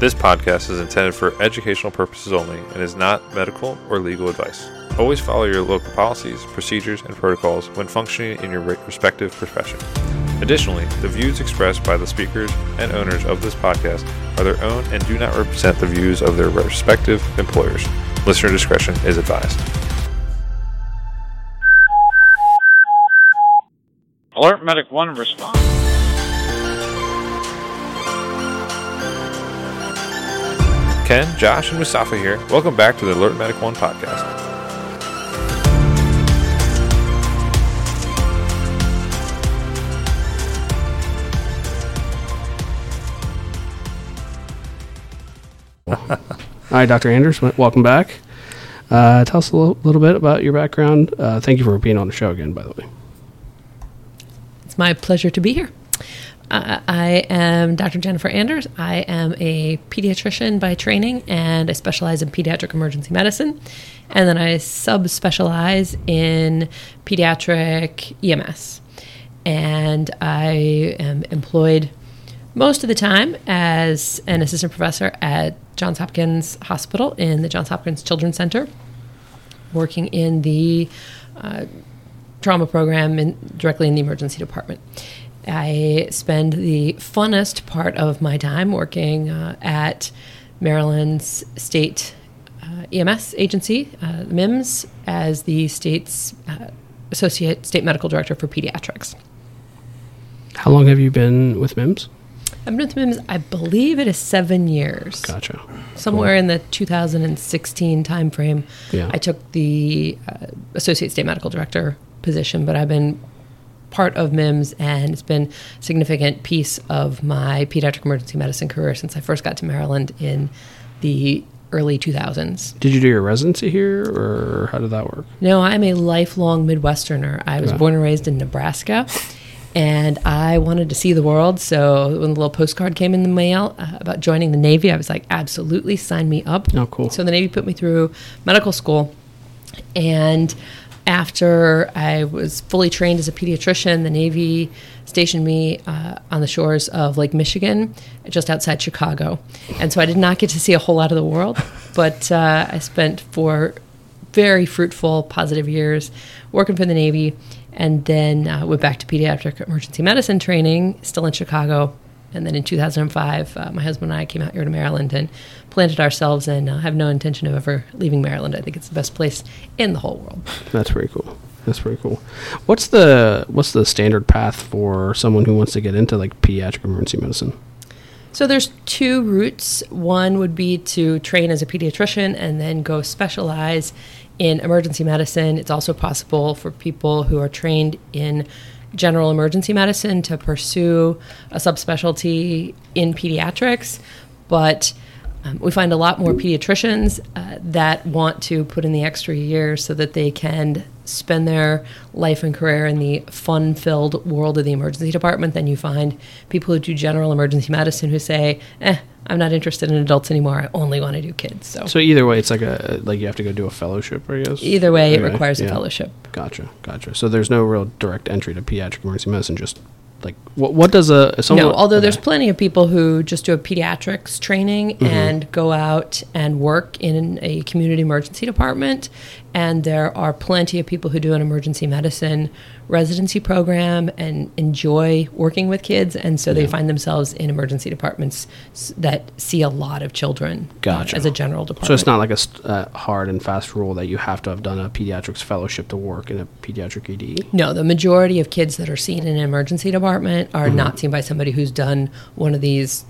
This podcast is intended for educational purposes only and is not medical or legal advice. Always follow your local policies, procedures, and protocols when functioning in your respective profession. Additionally, the views expressed by the speakers and owners of this podcast are their own and do not represent the views of their respective employers. Listener discretion is advised. Alert Medic 1 response. Ken, Josh, and Mustafa here. Welcome back to the Alert Medic 1 podcast. All right, Dr. Anders, welcome back. Uh, tell us a little, little bit about your background. Uh, thank you for being on the show again, by the way. It's my pleasure to be here. Uh, I am Dr. Jennifer Anders. I am a pediatrician by training, and I specialize in pediatric emergency medicine. And then I subspecialize in pediatric EMS. And I am employed most of the time as an assistant professor at Johns Hopkins Hospital in the Johns Hopkins Children's Center, working in the uh, trauma program in, directly in the emergency department. I spend the funnest part of my time working uh, at Maryland's state uh, EMS agency, uh, MIEMSS, as the state's uh, associate state medical director for pediatrics. How long have you been with MIEMSS? I've been with MIEMSS, I believe it is seven years. Gotcha. Somewhere in the 2016 timeframe, Yeah. I took the uh, associate state medical director position, but I've been part of MIEMSS and it's been a significant piece of my pediatric emergency medicine career since I first got to Maryland in the early 2000s. Did you do your residency here, or how did that work? No, I'm a lifelong Midwesterner. I was Yeah. born and raised in Nebraska, and I wanted to see the world. So when the little postcard came in the mail uh, about joining the Navy, I was like, absolutely, sign me up. Oh, cool. So the Navy put me through medical school, and after I was fully trained as a pediatrician, the Navy stationed me uh, on the shores of Lake Michigan, just outside Chicago. And so I did not get to see a whole lot of the world, but uh, I spent four very fruitful, positive years working for the Navy, and then uh, went back to pediatric emergency medicine training, still in Chicago. And then in 2005, uh, my husband and I came out here to Maryland and planted ourselves, and uh, have no intention of ever leaving Maryland. I think it's the best place in the whole world. That's pretty cool. That's pretty cool. What's the what's the standard path for someone who wants to get into like pediatric emergency medicine? So there's two routes. One would be to train as a pediatrician and then go specialize in emergency medicine. It's also possible for people who are trained in general emergency medicine to pursue a subspecialty in pediatrics, but um, we find a lot more pediatricians uh, that want to put in the extra year so that they can spend their life and career in the fun filled world of the emergency department. Than you find people who do general emergency medicine who say, eh, I'm not interested in adults anymore. I only want to do kids. So, So either way, it's like a like you have to go do a fellowship, I guess. either way, it requires a fellowship. Gotcha, gotcha. So there's no real direct entry to pediatric emergency medicine. Just like what what does a someone? no, although there's plenty of people who just do a pediatrics training Mm-hmm. and go out and work in a community emergency department. And there are plenty of people who do an emergency medicine residency program and enjoy working with kids. And so they find themselves in emergency departments that see a lot of children Gotcha. as a general department. So it's not like a uh, hard and fast rule that you have to have done a pediatrics fellowship to work in a pediatric ED. No, the majority of kids that are seen in an emergency department are Mm-hmm. not seen by somebody who's done one of these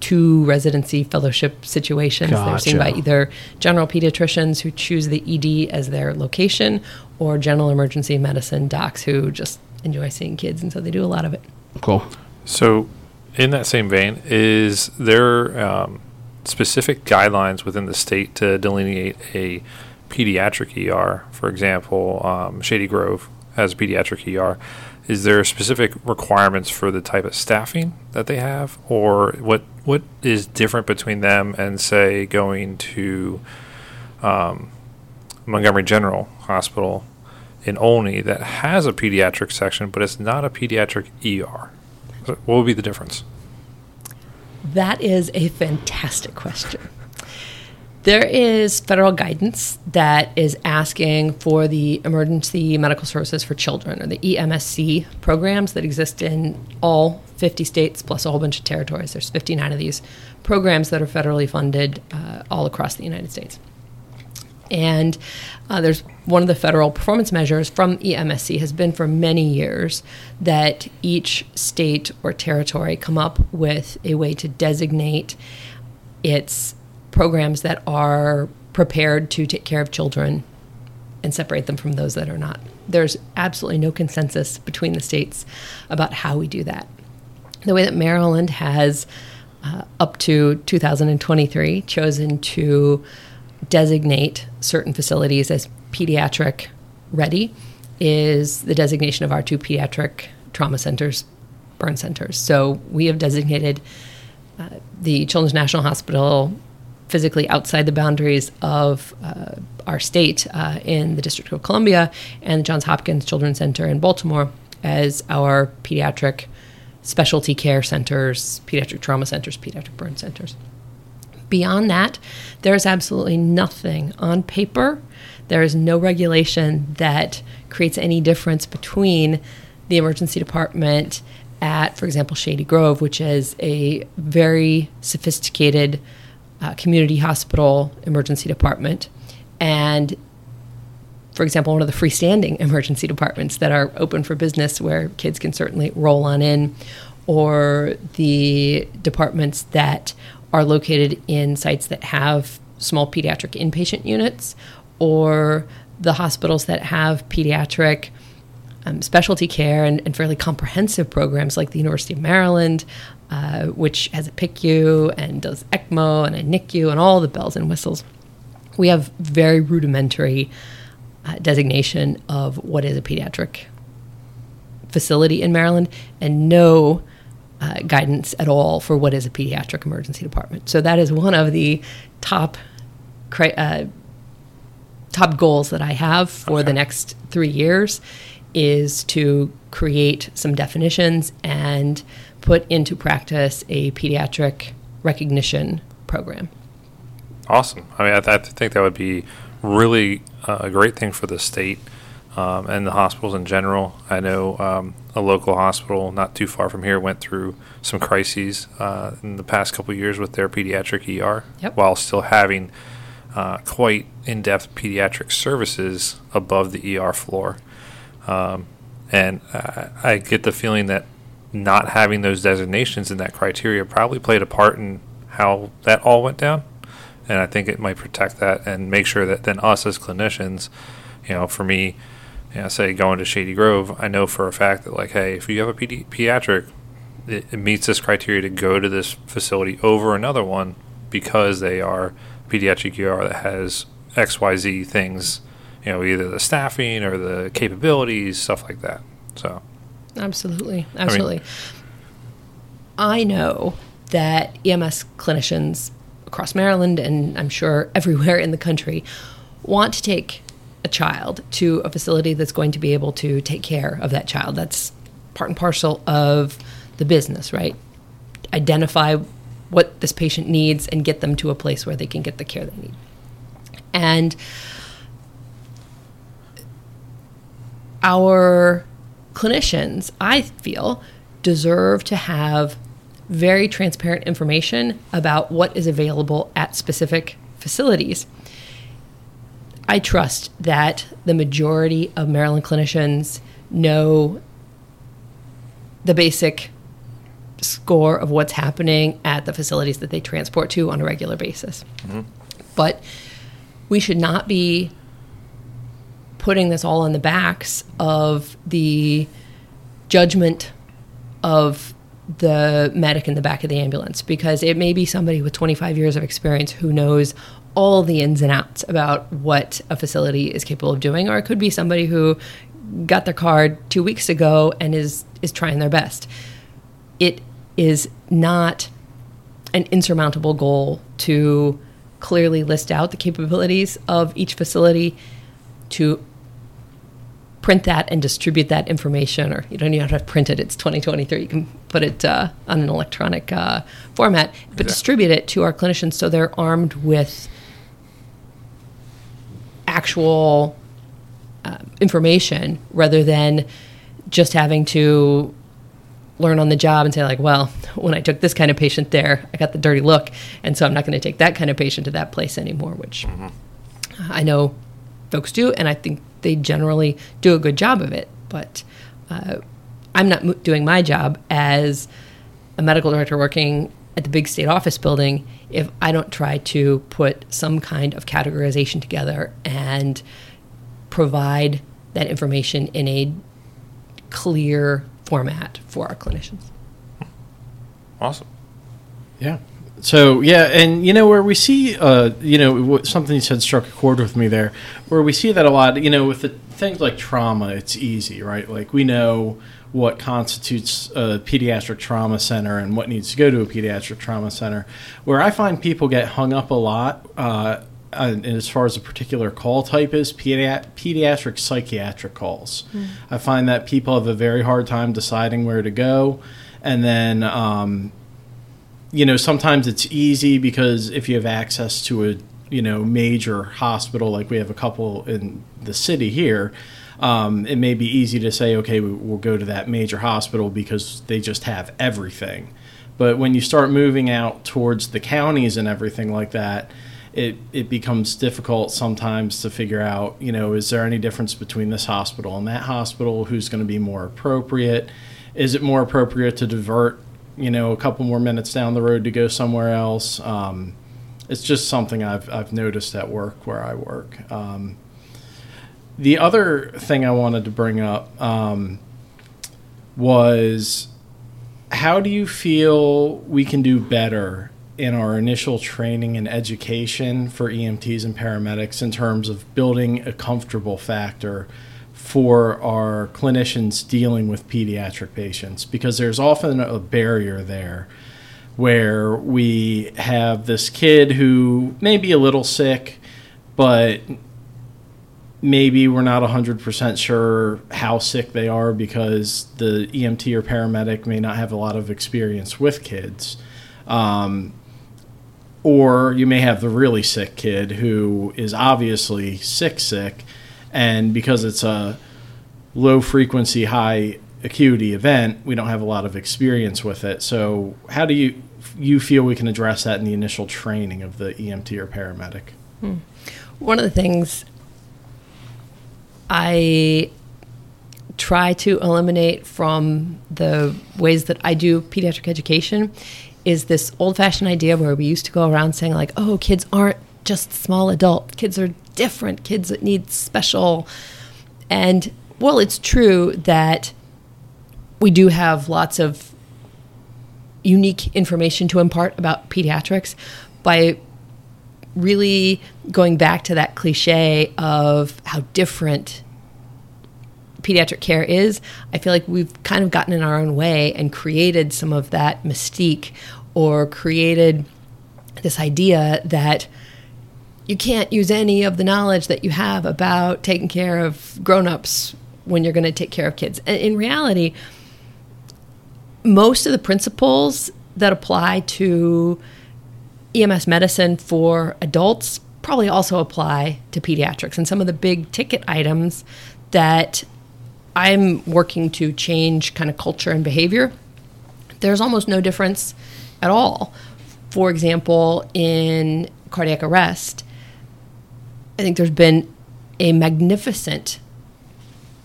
two residency fellowship situations. They're seen by either general pediatricians who choose the ED as their location or general emergency medicine docs who just enjoy seeing kids and so they do a lot of it. Cool. So, in that same vein, is there um, specific guidelines within the state to delineate a pediatric ER? For example, um, Shady Grove has a pediatric ER. Is there specific requirements for the type of staffing that they have, or what what is different between them and say going to um, Montgomery General Hospital in Olney that has a pediatric section, but it's not a pediatric ER? What would be the difference? That is a fantastic question. There is federal guidance that is asking for the emergency medical services for children, or the EMSC programs that exist in all 50 states plus a whole bunch of territories. There's 59 of these programs that are federally funded uh, all across the United States. And uh, there's one of the federal performance measures from EMSC has been for many years that each state or territory come up with a way to designate its programs that are prepared to take care of children and separate them from those that are not. There's absolutely no consensus between the states about how we do that. The way that Maryland has, uh, up to 2023, chosen to designate certain facilities as pediatric ready is the designation of our two pediatric trauma centers, burn centers. So we have designated uh, the Children's National Hospital physically outside the boundaries of uh, our state uh, in the District of Columbia and the Johns Hopkins Children's Center in Baltimore as our pediatric specialty care centers, pediatric trauma centers, pediatric burn centers. Beyond that, there is absolutely nothing on paper. There is no regulation that creates any difference between the emergency department at, for example, Shady Grove, which is a very sophisticated uh, community hospital emergency department, and for example, one of the freestanding emergency departments that are open for business where kids can certainly roll on in, or the departments that are located in sites that have small pediatric inpatient units, or the hospitals that have pediatric um, specialty care and, and, fairly comprehensive programs like the University of Maryland, uh, which has a PICU and does ECMO and a NICU and all the bells and whistles. We have very rudimentary designation of what is a pediatric facility in Maryland and no uh, guidance at all for what is a pediatric emergency department. So that is one of the top uh, top goals that I have for okay. the next three years is to create some definitions and put into practice a pediatric recognition program. Awesome. I mean, I, th- I think that would be really uh, a great thing for the state um, and the hospitals in general. I know um, a local hospital not too far from here went through some crises uh, in the past couple years with their pediatric ER, yep. while still having uh, quite in-depth pediatric services above the ER floor. Um, and I, I get the feeling that not having those designations and that criteria probably played a part in how that all went down. And I think it might protect that and make sure that then us as clinicians, you know, for me, you know, say going to Shady Grove, I know for a fact that like, hey, if you have a pedi- pediatric, it, it, meets this criteria to go to this facility over another one because they are pediatric ER that has X Y Z things, you know, either the staffing or the capabilities, stuff like that. So, absolutely, absolutely. I, mean, I know that EMS clinicians across Maryland and I'm sure everywhere in the country want to take a child to a facility that's going to be able to take care of that child. That's part and parcel of the business, right? Identify what this patient needs and get them to a place where they can get the care they need. And our clinicians, I feel, deserve to have very transparent information about what is available at specific facilities. I trust that the majority of Maryland clinicians know the basic score of what's happening at the facilities that they transport to on a regular basis. Mm-hmm. But we should not be putting this all on the backs of the judgment of the medic in the back of the ambulance because it may be somebody with 25 years of experience who knows all the ins and outs about what a facility is capable of doing, or it could be somebody who got their card two weeks ago and is is trying their best. It is not an insurmountable goal to clearly list out the capabilities of each facility to print that and distribute that information, or you don't even have to print it. It's 2023. You can put it uh, on an electronic uh, format, but distribute it to our clinicians so they're armed with actual uh, information rather than just having to learn on the job and say like well when i took this kind of patient there i got the dirty look and so i'm not going to take that kind of patient to that place anymore which i know folks do and i think they generally do a good job of it but uh, i'm not doing my job as a medical director working at the big state office building if i don't try to put some kind of categorization together and provide that information in a clear format for our clinicians. Awesome. Yeah. So yeah, and you know where we see, uh, you know, something you said struck a chord with me there, where we see that a lot. You know, with the things like trauma, it's easy, right? Like we know what constitutes a pediatric trauma center and what needs to go to a pediatric trauma center. Where I find people get hung up a lot, uh, and as far as a particular call type is pedi- pediatric psychiatric calls. I find that people have a very hard time deciding where to go, and then. Um, you know sometimes it's easy because if you have access to a you know major hospital like we have a couple in the city here um, it may be easy to say okay we- we'll go to that major hospital because they just have everything. But when you start moving out towards the counties and everything like that it, it becomes difficult sometimes to figure out you know is there any difference between this hospital and that hospital? Who's going to be more appropriate? Is it more appropriate to divert you know a couple more minutes down the road to go somewhere else. Um, it's just something I've, I've noticed at work where I work. Um, the other thing I wanted to bring up um, was how do you feel we can do better in our initial training and education for EMTs and paramedics in terms of building a comfortable factor for our clinicians dealing with pediatric patients? Because there's often a barrier there where we have this kid who may be a little sick, but maybe we're not 100% sure how sick they are because the EMT or paramedic may not have a lot of experience with kids. Um, or you may have the really sick kid who is obviously sick, sick, and because it's a low frequency, high acuity event, we don't have a lot of experience with it. So, how do you you feel we can address that in the initial training of the EMT or paramedic? Hmm. One of the things I try to eliminate from the ways that I do pediatric education is this old fashioned idea where we used to go around saying, like, oh, kids aren't just small adult, kids are different, kids that need special. And well, it's true that we do have lots of unique information to impart about pediatrics by really going back to that cliche of how different pediatric care is, I feel like we've kind of gotten in our own way and created some of that mystique or created this idea that you can't use any of the knowledge that you have about taking care of grown-ups when you're going to take care of kids. And in reality, most of the principles that apply to EMS medicine for adults probably also apply to pediatrics. And some of the big ticket items that I'm working to change kind of culture and behavior, there's almost no difference at all. For example, in cardiac arrest, I think there's been a magnificent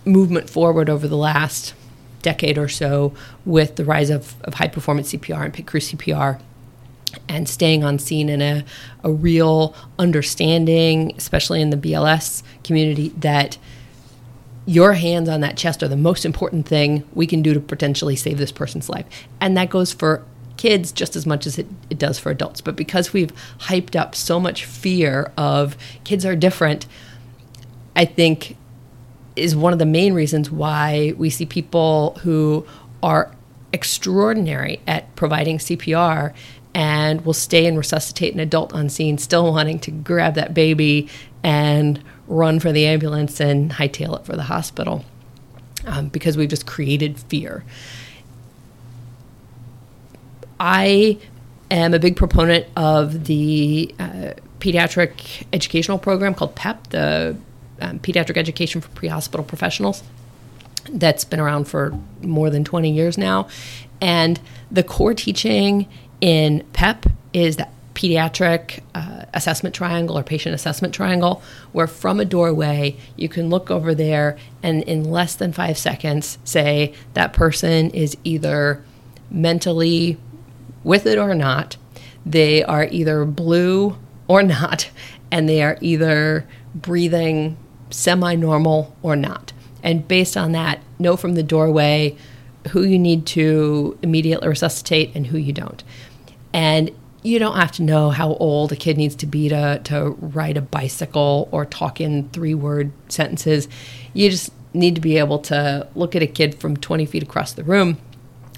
movement forward over the last decade or so with the rise of, of high performance CPR and pit crew CPR and staying on scene in a, a real understanding, especially in the BLS community, that your hands on that chest are the most important thing we can do to potentially save this person's life. And that goes for kids just as much as it, it does for adults. But because we've hyped up so much fear of kids are different, I think is one of the main reasons why we see people who are extraordinary at providing CPR and will stay and resuscitate an adult on scene, still wanting to grab that baby and run for the ambulance and hightail it for the hospital. um, because we've just created fear. I am a big proponent of the uh, pediatric educational program called PEPP, the um, Pediatric Education for Pre-Hospital Professionals. That's been around for more than 20 years now. And the core teaching in PEPP is that pediatric uh, assessment triangle or patient assessment triangle, where from a doorway you can look over there and in less than five seconds say that person is either mentally with it or not, they are either blue or not, and they are either breathing semi normal or not. And based on that, know from the doorway who you need to immediately resuscitate and who you don't. And you don't have to know how old a kid needs to be to, to ride a bicycle or talk in three word sentences. You just need to be able to look at a kid from 20 feet across the room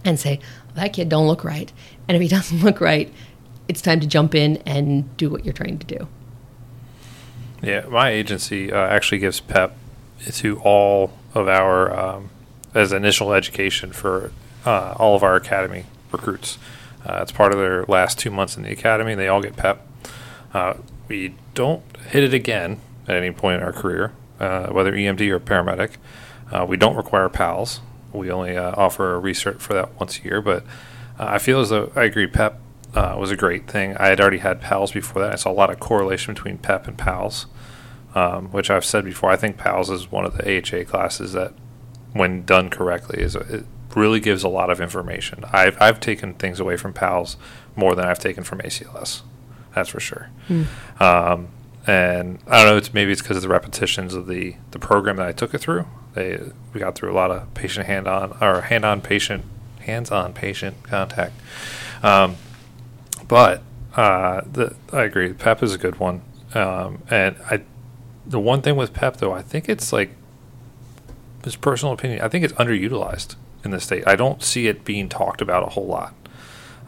and say, that kid don't look right. And if he doesn't look right, it's time to jump in and do what you're trying to do. Yeah, my agency uh, actually gives PEPP to all of our um, as initial education for uh, all of our academy recruits. Uh, it's part of their last two months in the academy. They all get PEPP. Uh, we don't hit it again at any point in our career, uh, whether EMD or paramedic. Uh, we don't require PALS. We only offer a recert for that once a year. But I feel as though I agree, PEPP was a great thing. I had already had PALS before that. I saw a lot of correlation between PEPP and PALS, um, which I've said before. I think PALS is one of the AHA classes that, when done correctly, is it really gives a lot of information. I've I've taken things away from PALS more than I've taken from ACLS. That's for sure. Mm. Um, and I don't know. It's maybe it's because of the repetitions of the the program that I took it through. They we got through a lot of patient hand on or hand on patient hands on patient contact. Um, but uh, the, I agree. PEPP is a good one. Um, and I, the one thing with PEPP though, I think it's like, this personal opinion. I think it's underutilized in the state. I don't see it being talked about a whole lot.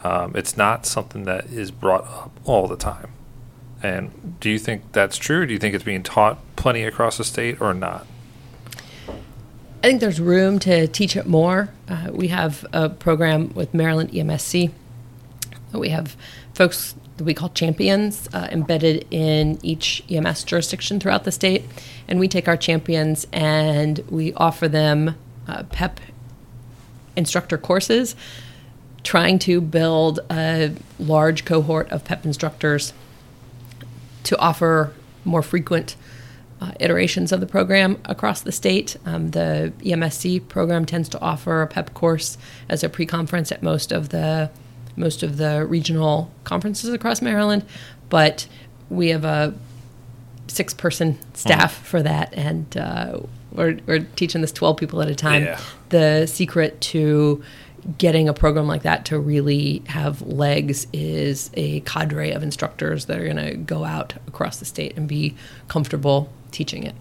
Um, it's not something that is brought up all the time. And do you think that's true? Do you think it's being taught plenty across the state or not? I think there's room to teach it more. Uh, we have a program with Maryland EMSC. We have folks that we call champions uh, embedded in each EMS jurisdiction throughout the state. And we take our champions and we offer them uh, PEPP instructor courses, trying to build a large cohort of PEPP instructors to offer more frequent uh, iterations of the program across the state. Um, the EMSC program tends to offer a PEPP course as a pre-conference at most of the most of the regional conferences across Maryland, but we have a six-person staff mm. for that, and uh, we're, we're teaching this 12 people at a time. Yeah. The secret to getting a program like that to really have legs is a cadre of instructors that are going to go out across the state and be comfortable teaching it.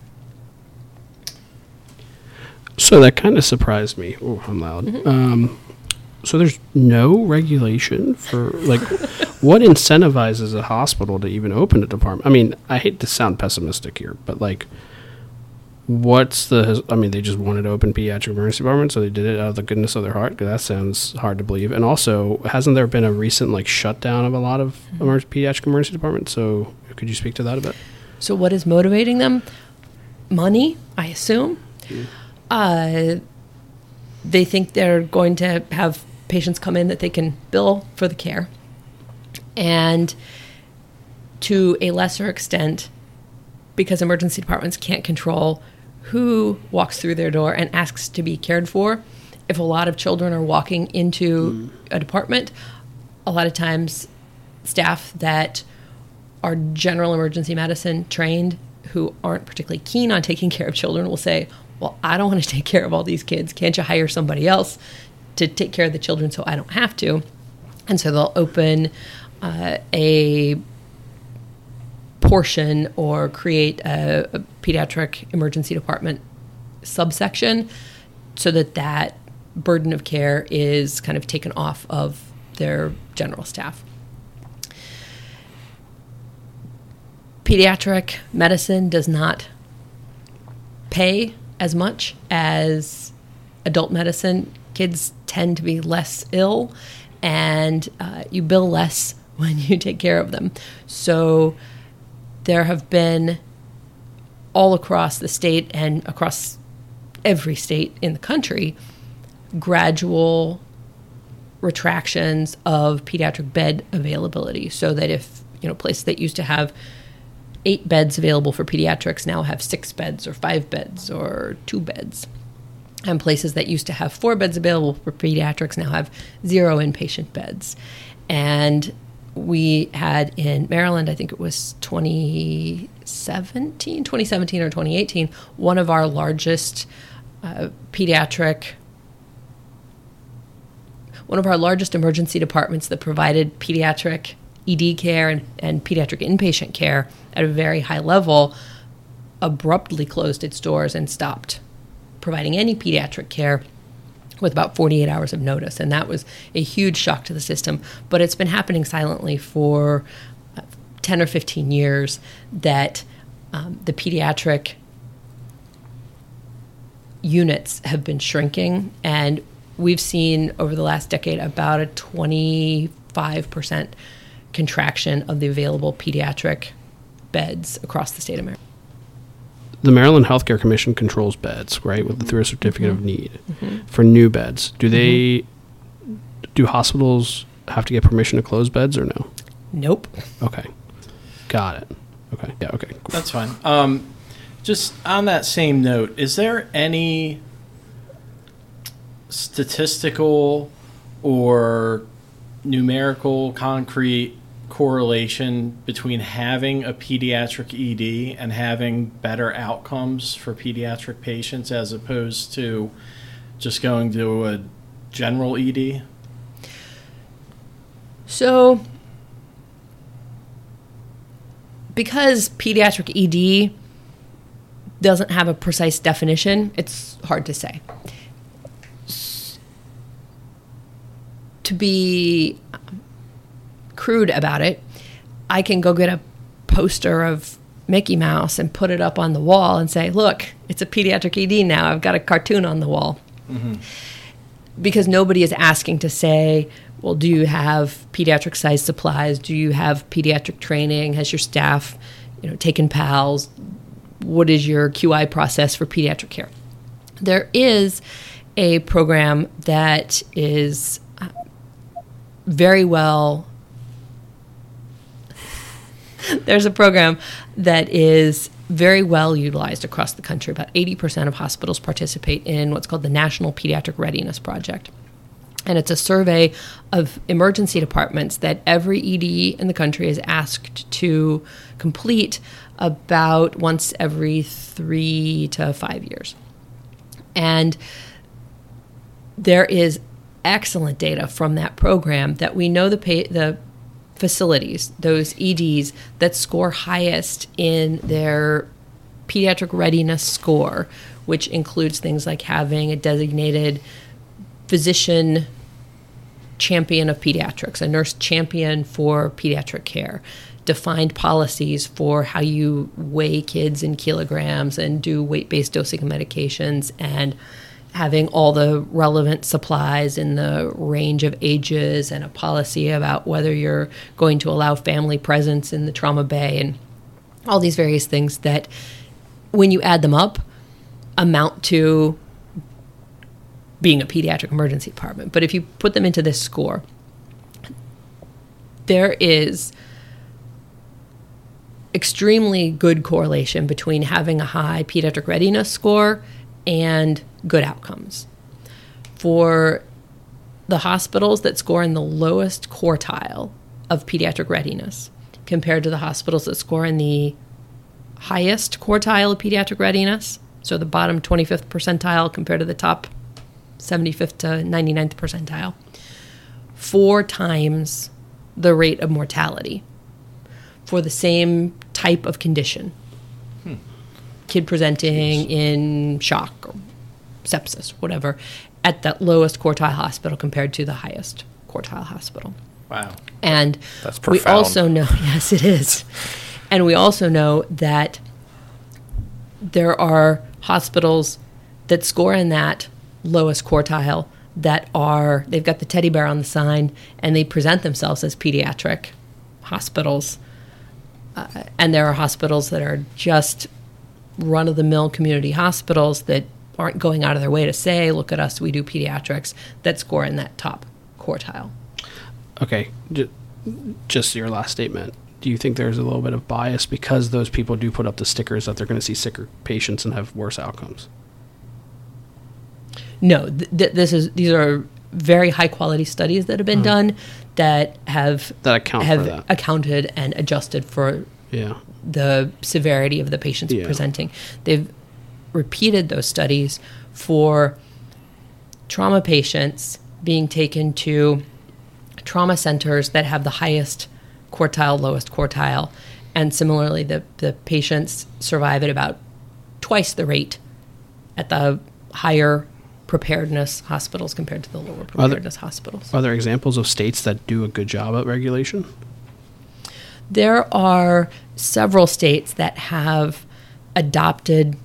So that kind of surprised me. Oh, I'm loud. Mm-hmm. Um, so there's no regulation for like what incentivizes a hospital to even open a department. I mean, I hate to sound pessimistic here, but like what's the i mean they just wanted to open pediatric emergency department so they did it out of the goodness of their heart because that sounds hard to believe. And also hasn't there been a recent like shutdown of a lot of mm-hmm. emer- pediatric emergency departments so could you speak to that a bit? So what is motivating them? Money i assume. Mm. uh, they think they're going to have patients come in that they can bill for the care. And to a lesser extent because emergency departments can't control who walks through their door and asks to be cared for. If a lot of children are walking into mm. a department, a lot of times staff that are general emergency medicine trained who aren't particularly keen on taking care of children will say, Well, I don't want to take care of all these kids. Can't you hire somebody else to take care of the children so I don't have to? And so they'll open uh, a portion or create a, a pediatric emergency department subsection so that that burden of care is kind of taken off of their general staff. Pediatric medicine does not pay as much as adult medicine, kids tend to be less ill, and uh, you bill less when you take care of them. So there have been all across the state and across every state in the country gradual retractions of pediatric bed availability. So that if you know places that used to have eight beds available for pediatrics now have six beds or five beds or two beds. And places that used to have four beds available for pediatrics now have zero inpatient beds. And we had in Maryland, I think it was 2017, 2017 or 2018, one of our largest uh, pediatric, one of our largest emergency departments that provided pediatric ED care and, and pediatric inpatient care at a very high level abruptly closed its doors and stopped providing any pediatric care with about 48 hours of notice. And that was a huge shock to the system. But it's been happening silently for uh, 10 or 15 years that um, the pediatric units have been shrinking. And we've seen over the last decade about a 25% contraction of the available pediatric beds across the state of Maryland. The Maryland Healthcare Commission controls beds, right, with the through mm-hmm. a certificate of mm-hmm. need mm-hmm. for new beds. Do they do hospitals have to get permission to close beds or no? Nope. Okay, got it. Okay, yeah, okay. cool. That's fine. Um, just on that same note, is there any statistical or numerical concrete correlation between having a pediatric ED and having better outcomes for pediatric patients as opposed to just going to a general ED? So, because pediatric ED doesn't have a precise definition, it's hard to say. To be crude about it, I can go get a poster of Mickey Mouse and put it up on the wall and say, look, it's a pediatric ED now. I've got a cartoon on the wall because nobody is asking to say, well, do you have pediatric size supplies? Do you have pediatric training? Has your staff, you know, taken PALS? What is your QI process for pediatric care? There is a program that is uh, very well. There's a program that is very well utilized across the country. About 80% of hospitals participate in what's called the National Pediatric Readiness Project. And it's a survey of emergency departments that every ED in the country is asked to complete about once every three to five years. And there is excellent data from that program that we know the pa- the facilities, those EDs that score highest in their pediatric readiness score, which includes things like having a designated physician champion of pediatrics, a nurse champion for pediatric care, defined policies for how you weigh kids in kilograms and do weight based dosing of medications, and having all the relevant supplies in the range of ages, and a policy about whether you're going to allow family presence in the trauma bay, and all these various things that, when you add them up, amount to being a pediatric emergency department. But if you put them into this score, there is extremely good correlation between having a high pediatric readiness score and good outcomes. For the hospitals that score in the lowest quartile of pediatric readiness compared to the hospitals that score in the highest quartile of pediatric readiness, so the bottom 25th percentile compared to the top 75th to 99th percentile, four times the rate of mortality for the same type of condition. Hmm. Kid presenting in shock sepsis, whatever, at that lowest quartile hospital compared to the highest quartile hospital. Wow. And That's we also know, yes, it is. And we also know that there are hospitals that score in that lowest quartile that are they've got the teddy bear on the sign and they present themselves as pediatric hospitals. Uh, and there are hospitals that are just run of the mill community hospitals that aren't going out of their way to say, look at us, we do pediatrics, that score in that top quartile. Okay, just your last statement. Do you think there's a little bit of bias because those people do put up the stickers that they're going to see sicker patients and have worse outcomes? No, th- th- this is these are very high quality studies that have been mm. done that have That account have for that. accounted and adjusted for Yeah. the severity of the patients Yeah. presenting. They've repeated those studies for trauma patients being taken to trauma centers that have the highest quartile, lowest quartile, and similarly, the, the patients survive at about twice the rate at the higher preparedness hospitals compared to the lower preparedness hospitals. Are there examples of states that do a good job at regulation? There are several states that have adopted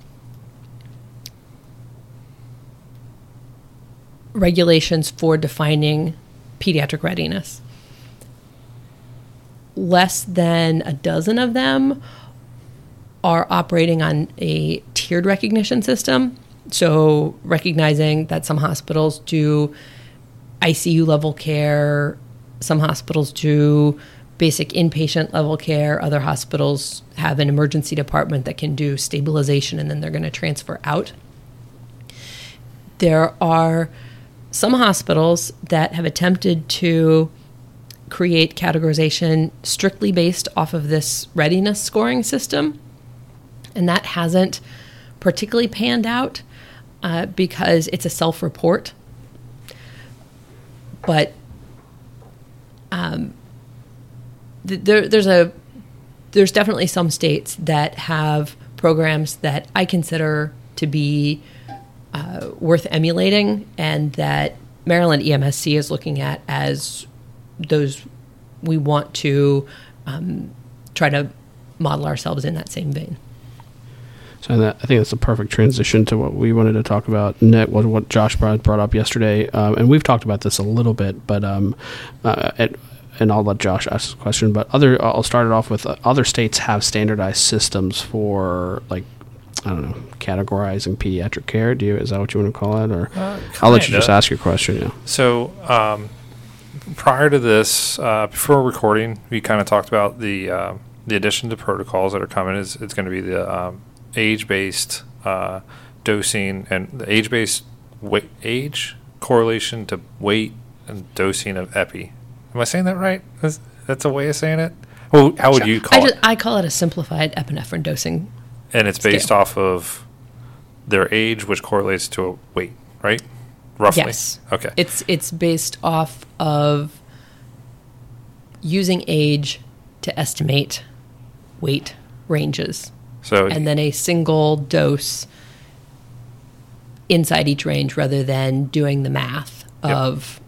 regulations for defining pediatric readiness. Less than a dozen of them are operating on a tiered recognition system. So, recognizing that some hospitals do ICU level care, some hospitals do basic inpatient level care, other hospitals have an emergency department that can do stabilization and then they're going to transfer out. There are some hospitals that have attempted to create categorization strictly based off of this readiness scoring system, and that hasn't particularly panned out uh, because it's a self report. But um, th- there, there's a there's definitely some states that have programs that I consider to be uh, worth emulating, and that Maryland EMSC is looking at as those we want to um, try to model ourselves in that same vein. So that, I think that's a perfect transition to what we wanted to talk about. Net was what Josh brought, brought up yesterday, um, and we've talked about this a little bit, but um, uh, at, and I'll let Josh ask the question. But other, I'll start it off with uh, other states have standardized systems for like I don't know categorizing pediatric care. Do you is that what you want to call it, or I'll let you just ask your question? Yeah. So, um, prior to this, uh, before recording, we kind of talked about the uh, the addition to protocols that are coming. Is it's going to be the um, age based uh, dosing and the age based weight age correlation to weight and dosing of epi. Am I saying that right? Is, that's a way of saying it. Well, how would you call I, it? I call it a simplified epinephrine dosing. And it's based scale. off of their age, which correlates to a weight, right? Roughly. Yes. Okay. It's it's based off of using age to estimate weight ranges, so and then a single dose inside each range, rather than doing the math Yep. of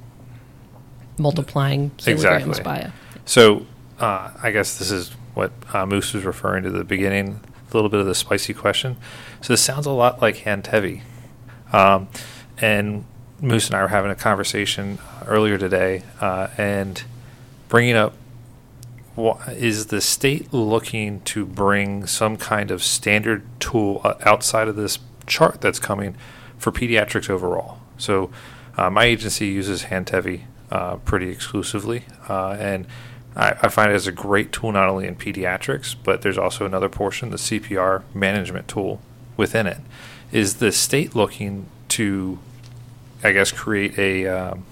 multiplying kilograms Exactly. by a. So, uh, I guess this is what uh, Moose was referring to at the beginning, a little bit of the spicy question. So, this sounds a lot like Handtevy. Um, and Moose and I were having a conversation earlier today uh, and bringing up wha- is the state looking to bring some kind of standard tool uh, outside of this chart that's coming for pediatrics overall? So, uh, my agency uses Handtevy uh, pretty exclusively, uh, and I, I find it as a great tool not only in pediatrics, but there's also another portion, the CPR management tool within it. Is the state looking to, I guess, create a um,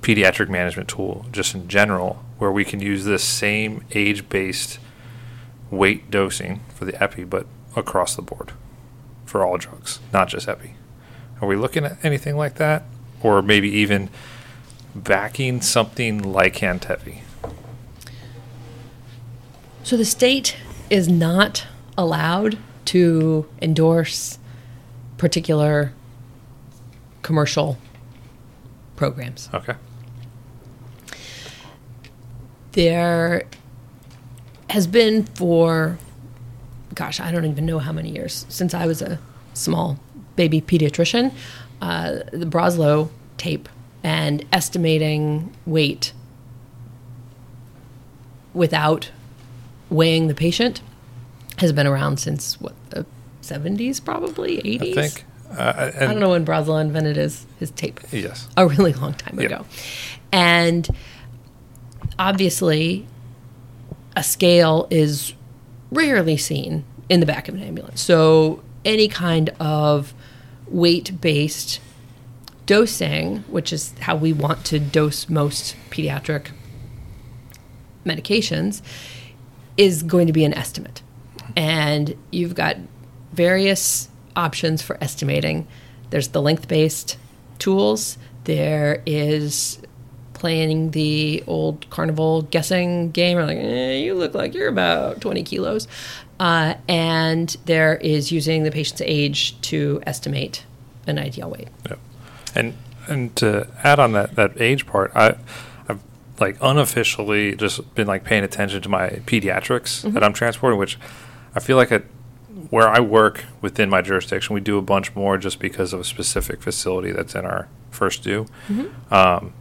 pediatric management tool just in general where we can use this same age based weight dosing for the epi, but across the board for all drugs, not just epi? Are we looking at anything like that? Or maybe even backing something like Handtevy? So the state is not allowed to endorse particular commercial programs. Okay. There has been for, gosh, I don't even know how many years since I was a small baby pediatrician. uh, the Broselow tape and estimating weight without weighing the patient has been around since what the 70s probably 80s I think. Uh, I don't know when Broselow invented his, his tape Yes. a really long time ago. And obviously, a scale is rarely seen in the back of an ambulance. So, any kind of weight based dosing, which is how we want to dose most pediatric medications, is going to be an estimate. And you've got various options for estimating. There's the length based tools, there is playing the old carnival guessing game, or like, eh, you look like you're about 20 kilos. Uh, and there is using the patient's age to estimate an ideal weight. Yep. And and to add on that that age part, I I've like unofficially just been like paying attention to my pediatrics that I'm transporting, which I feel like at where I work within my jurisdiction, we do a bunch more just because of a specific facility that's in our first due. Um,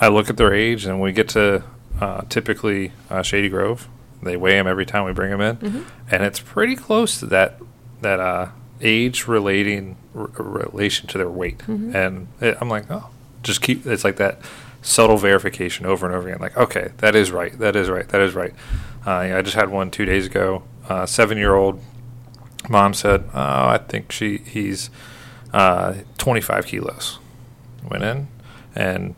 I look at their age, and we get to uh, typically uh, Shady Grove. They weigh them every time we bring them in, and it's pretty close to that that uh, age relating r- relation to their weight. And it, I'm like, oh, just keep. It's like that subtle verification over and over again. Like, okay, that is right. That is right. That is right. Uh, yeah, I just had one two days ago. Uh, Seven year old mom said, oh, I think she he's uh, 25 kilos. Went in, and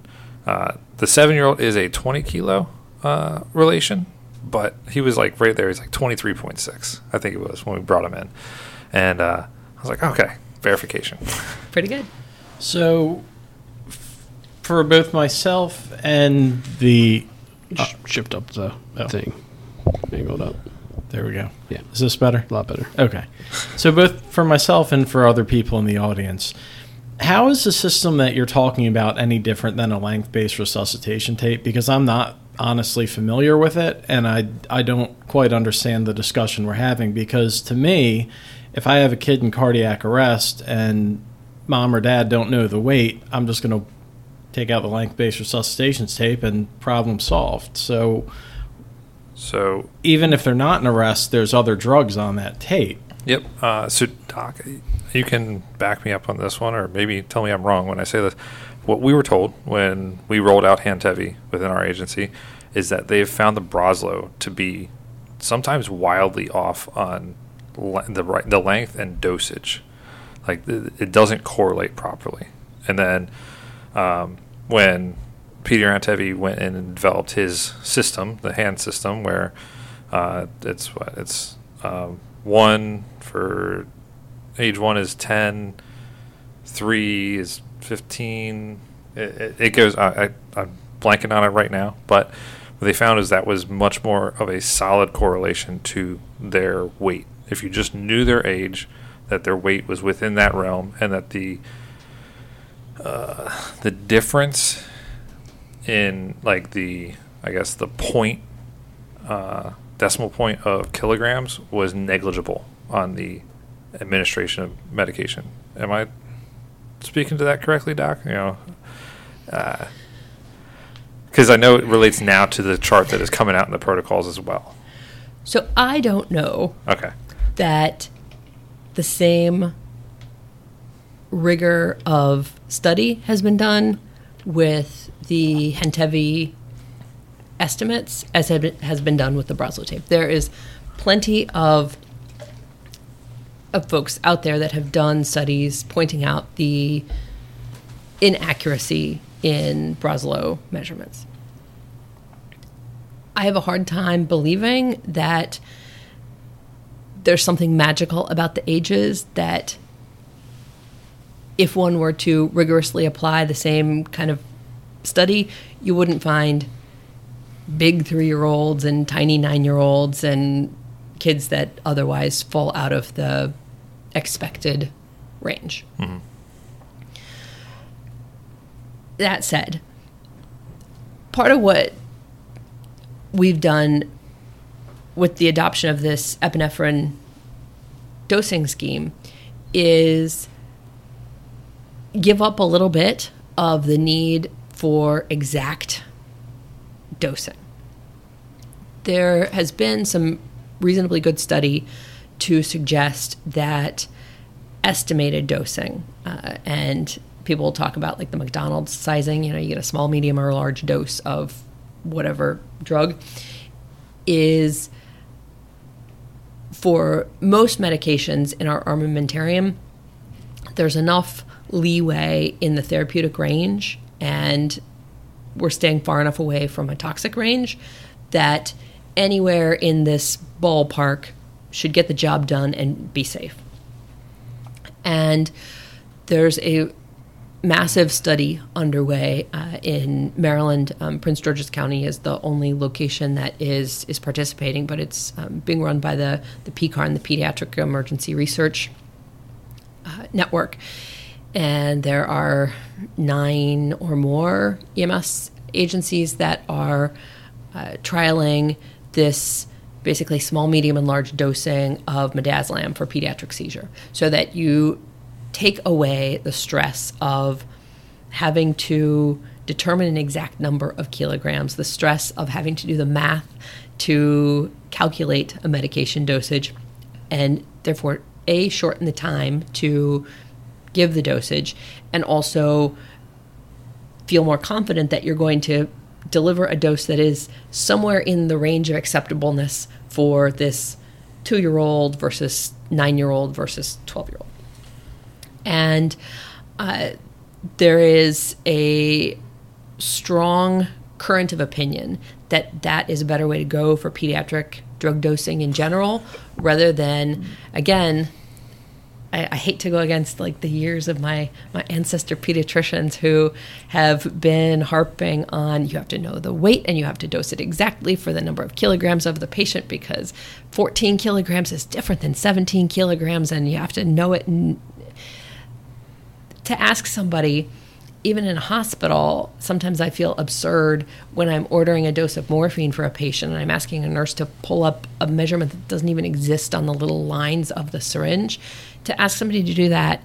uh, the seven year old is a 20 kilo uh, relation, but he was like right there. He's like 23.6, I think it was when we brought him in. And uh, I was like, okay, verification. Pretty good. So, f- for both myself and the Just shift up the oh. thing. Angled up. there we go. Yeah. Is this better? A lot better. Okay. So both for myself and for other people in the audience, how is the system that you're talking about any different than a length-based resuscitation tape? Because I'm not honestly familiar with it, and I I don't quite understand the discussion we're having. Because to me, if I have a kid in cardiac arrest and mom or dad don't know the weight, I'm just going to take out the length-based resuscitation tape and problem solved. So So, even if they're not in arrest, there's other drugs on that tape. yep. Uh, so, Doc, you can back me up on this one, or maybe tell me I'm wrong when I say this. What we were told when we rolled out Handtevy within our agency is that they've found the Broselow to be sometimes wildly off on the right, the length and dosage. Like it doesn't correlate properly. And then um, when Peter Antevy went in and developed his system, the hand system, where uh, it's what it's um, one for age one is 10, three is 15. It, it, it goes, I, I, I'm blanking on it right now, but what they found is that was much more of a solid correlation to their weight. If you just knew their age, that their weight was within that realm, and that the uh, the difference in like the I guess the point uh, decimal point of kilograms was negligible on the administration of medication. Am I speaking to that correctly, Doc? You know, because I know it relates now to the chart that is coming out in the protocols as well. So I don't know Okay. That the same rigor of study has been done with the Handtevy estimates as has been done with the Broselow tape. There is plenty of of folks out there that have done studies pointing out the inaccuracy in Broselow measurements. I have a hard time believing that there's something magical about the ages that if one were to rigorously apply the same kind of study, you wouldn't find big three year olds and tiny nine year olds and kids that otherwise fall out of the expected range. Mm-hmm. That said, part of what we've done with the adoption of this epinephrine dosing scheme is give up a little bit of the need for exact dosing. There has been some reasonably good study to suggest that estimated dosing, uh, and people talk about like the McDonald's sizing, you know, you get a small, medium, or large dose of whatever drug, is for most medications in our armamentarium, there's enough leeway in the therapeutic range and we're staying far enough away from a toxic range that anywhere in this ballpark should get the job done and be safe. And there's a massive study underway uh, in Maryland. Um, Prince George's County is the only location that is is participating, but it's um, being run by the the and the Pediatric Emergency Research uh, Network, and there are nine or more EMS agencies that are uh, trialing this basically small, medium, and large dosing of midazolam for pediatric seizure, so that you take away the stress of having to determine an exact number of kilograms, the stress of having to do the math to calculate a medication dosage, and therefore, A, shorten the time to give the dosage, and also feel more confident that you're going to deliver a dose that is somewhere in the range of acceptableness for this two year old versus nine year old versus 12 year old and uh, there is a strong current of opinion that that is a better way to go for pediatric drug dosing in general, rather than again. I, I hate to go against like the years of my my ancestor pediatricians who have been harping on you have to know the weight and you have to dose it exactly for the number of kilograms of the patient because 14 kilograms is different than 17 kilograms and you have to know it to ask somebody, even in a hospital, sometimes I feel absurd when I'm ordering a dose of morphine for a patient and I'm asking a nurse to pull up a measurement that doesn't even exist on the little lines of the syringe. To ask somebody to do that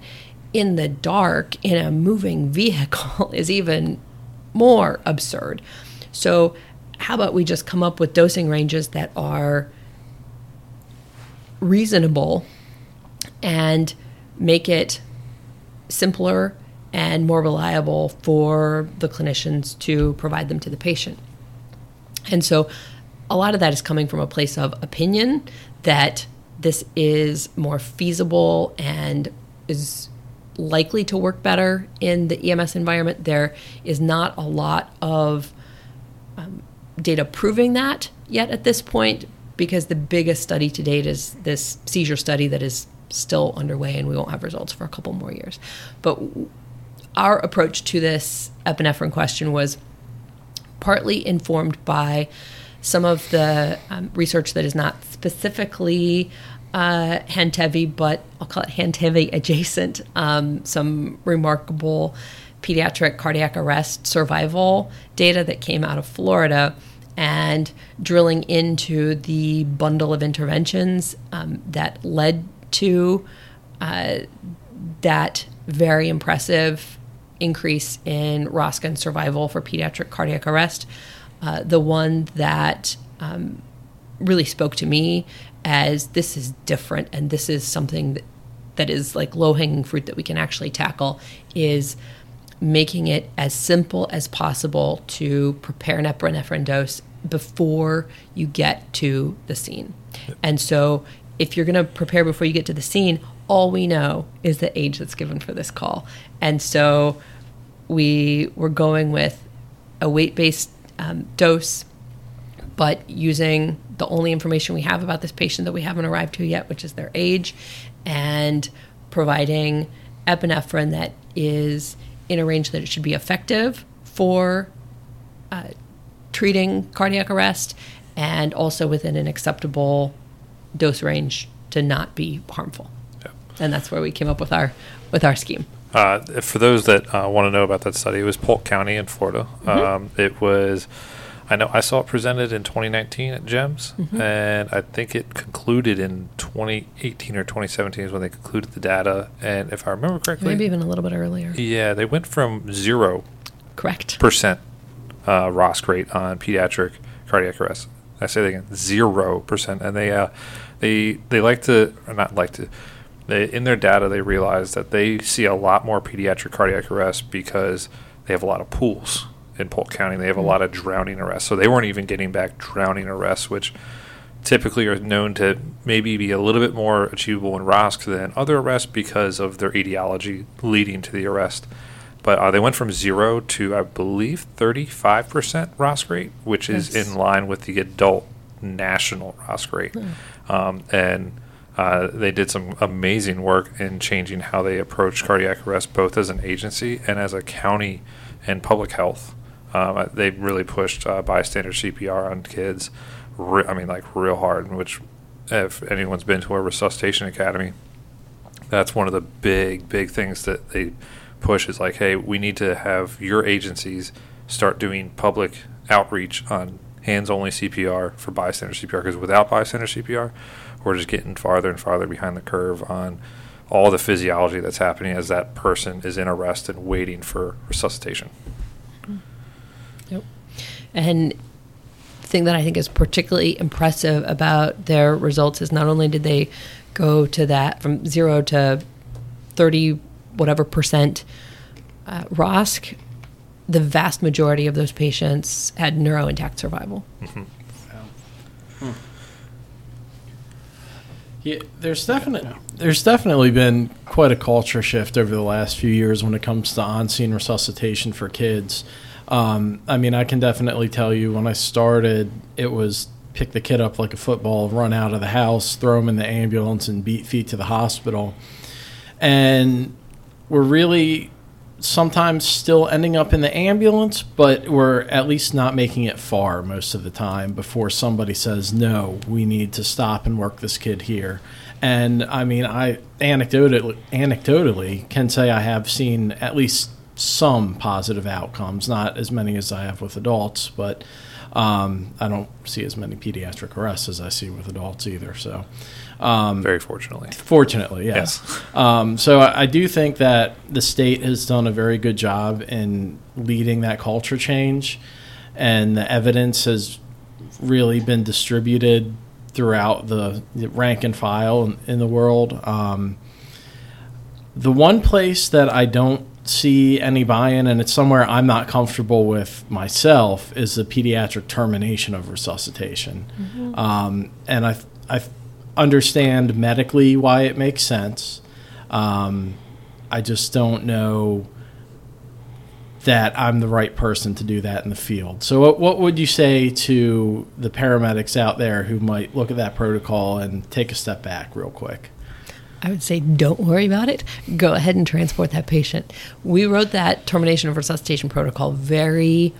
in the dark in a moving vehicle is even more absurd. So, how about we just come up with dosing ranges that are reasonable and make it simpler and more reliable for the clinicians to provide them to the patient. And so a lot of that is coming from a place of opinion that this is more feasible and is likely to work better in the EMS environment. There is not a lot of um, data proving that yet at this point because the biggest study to date is this seizure study that is still underway and we won't have results for a couple more years. But our approach to this epinephrine question was partly informed by some of the um, research that is not specifically uh, Handtevy, but I'll call it Handtevy adjacent, um, some remarkable pediatric cardiac arrest survival data that came out of Florida and drilling into the bundle of interventions um, that led to uh, that very impressive increase in ROSCA survival for pediatric cardiac arrest. Uh, the one that um, really spoke to me as this is different and this is something that, that is like low hanging fruit that we can actually tackle is making it as simple as possible to prepare an epinephrine dose before you get to the scene. And so if you're going to prepare before you get to the scene, all we know is the age that's given for this call. And so we were going with a weight based um, dose, but using the only information we have about this patient that we haven't arrived to yet, which is their age, and providing epinephrine that is in a range that it should be effective for uh, treating cardiac arrest and also within an acceptable dose range to not be harmful. Yeah. And that's where we came up with our with our scheme. Uh, for those that uh, want to know about that study, it was Polk County in Florida. Mm-hmm. Um, it was I know I saw it presented in 2019 at GEMS, Mm-hmm. and I think it concluded in 2018 or 2017 is when they concluded the data. And if I remember correctly, Maybe even a little bit earlier. yeah, they went from zero Correct. percent uh, ROSC rate on pediatric cardiac arrest. I say that again, zero percent, and they uh, they they like to or not like to. They, in their data, they realize that they see a lot more pediatric cardiac arrest because they have a lot of pools in Polk County. They have a lot of drowning arrests, so they weren't even getting back drowning arrests, which typically are known to maybe be a little bit more achievable in ROSC than other arrests because of their etiology leading to the arrest. But uh, they went from zero to, I believe, 35% ROSC rate, which is Yes. in line with the adult national ROSC rate. Um, and uh, they did some amazing work in changing how they approach cardiac arrest, both as an agency and as a county and public health. Um, they really pushed uh, bystander CPR on kids. Re- I mean, like real hard. Which, if anyone's been to a resuscitation academy, that's one of the big, big things that they push is like, hey, we need to have your agencies start doing public outreach on hands only CPR for bystander CPR because without bystander CPR, we're just getting farther and farther behind the curve on all the physiology that's happening as that person is in arrest and waiting for resuscitation. Mm. Yep. And the thing that I think is particularly impressive about their results is not only did they go to that from zero to 30 whatever percent uh, ROSC, the vast majority of those patients had neuro intact survival. Yeah, there's definitely there's definitely been quite a culture shift over the last few years when it comes to on-scene resuscitation for kids. Um, I mean, I can definitely tell you when I started, it was pick the kid up like a football, run out of the house, throw him in the ambulance, and beat feet to the hospital. And we're really sometimes still ending up in the ambulance, but we're at least not making it far most of the time before somebody says, no, we need to stop and work this kid here. And I mean, I anecdotally, anecdotally can say I have seen at least some positive outcomes, not as many as I have with adults, but um, I don't see as many pediatric arrests as I see with adults either. So, um, Very fortunately. Fortunately, yes. Um, so I, I do think that the state has done a very good job in leading that culture change, and the evidence has really been distributed throughout the, the rank and file in, in the world. Um, the one place that I don't see any buy-in, and it's somewhere I'm not comfortable with myself, is the pediatric termination of resuscitation. Um, and I, I understand medically why it makes sense. Um, I just don't know that I'm the right person to do that in the field. So, what, what would you say to the paramedics out there who might look at that protocol and take a step back real quick? I would say don't worry about it. Go ahead and transport that patient. We wrote that termination of resuscitation protocol very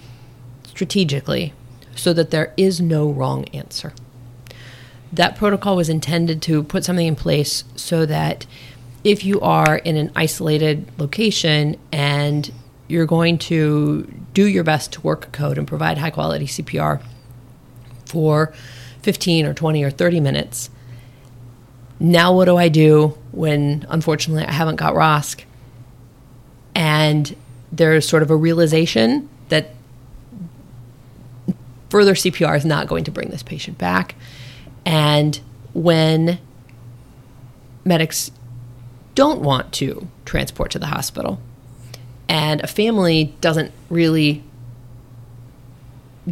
strategically so that there is no wrong answer. That protocol was intended to put something in place so that if you are in an isolated location and you're going to do your best to work a code and provide high quality CPR for 15 or 20 or 30 minutes, now what do I do when unfortunately I haven't got ROSC? And there's sort of a realization that further CPR is not going to bring this patient back. And when medics don't want to transport to the hospital, and a family doesn't really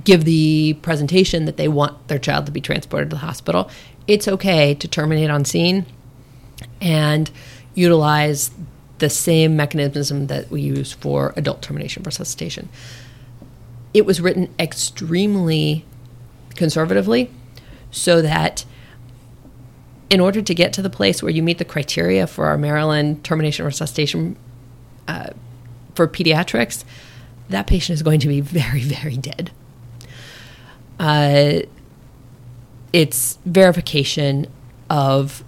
give the presentation that they want their child to be transported to the hospital, it's okay to terminate on scene and utilize the same mechanism that we use for adult termination resuscitation. It was written extremely conservatively so that in order to get to the place where you meet the criteria for our Maryland termination resuscitation uh, for pediatrics, that patient is going to be very, very dead. Uh, it's verification of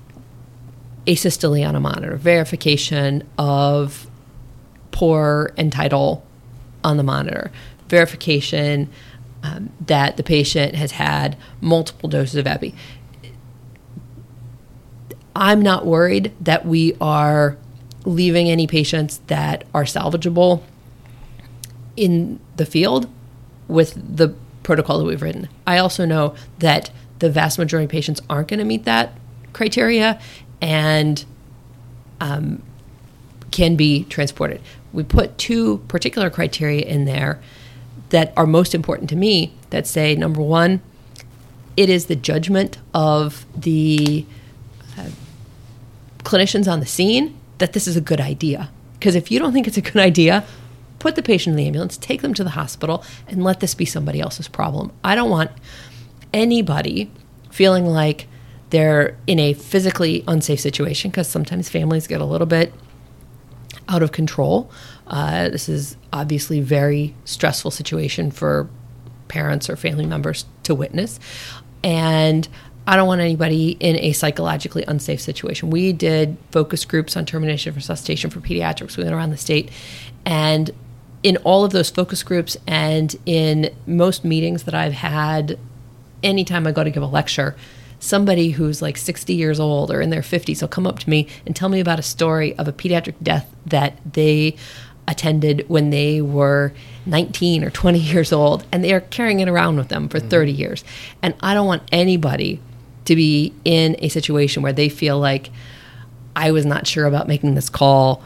asystole on a monitor, verification of poor and on the monitor, verification um, that the patient has had multiple doses of epi. I'm not worried that we are leaving any patients that are salvageable in the field with the protocol that we've written. I also know that the vast majority of patients aren't going to meet that criteria and um, can be transported. We put two particular criteria in there that are most important to me that say number one, it is the judgment of the uh, clinicians on the scene that this is a good idea. Because if you don't think it's a good idea, put the patient in the ambulance, take them to the hospital, and let this be somebody else's problem. I don't want anybody feeling like they're in a physically unsafe situation because sometimes families get a little bit out of control. Uh, this is obviously very stressful situation for parents or family members to witness, and I don't want anybody in a psychologically unsafe situation. We did focus groups on termination of resuscitation for pediatrics. We went around the state, and in all of those focus groups and in most meetings that I've had, anytime I go to give a lecture, somebody who's like 60 years old or in their 50s will come up to me and tell me about a story of a pediatric death that they attended when they were 19 or 20 years old and they are carrying it around with them for mm-hmm. 30 years. And I don't want anybody to be in a situation where they feel like I was not sure about making this call,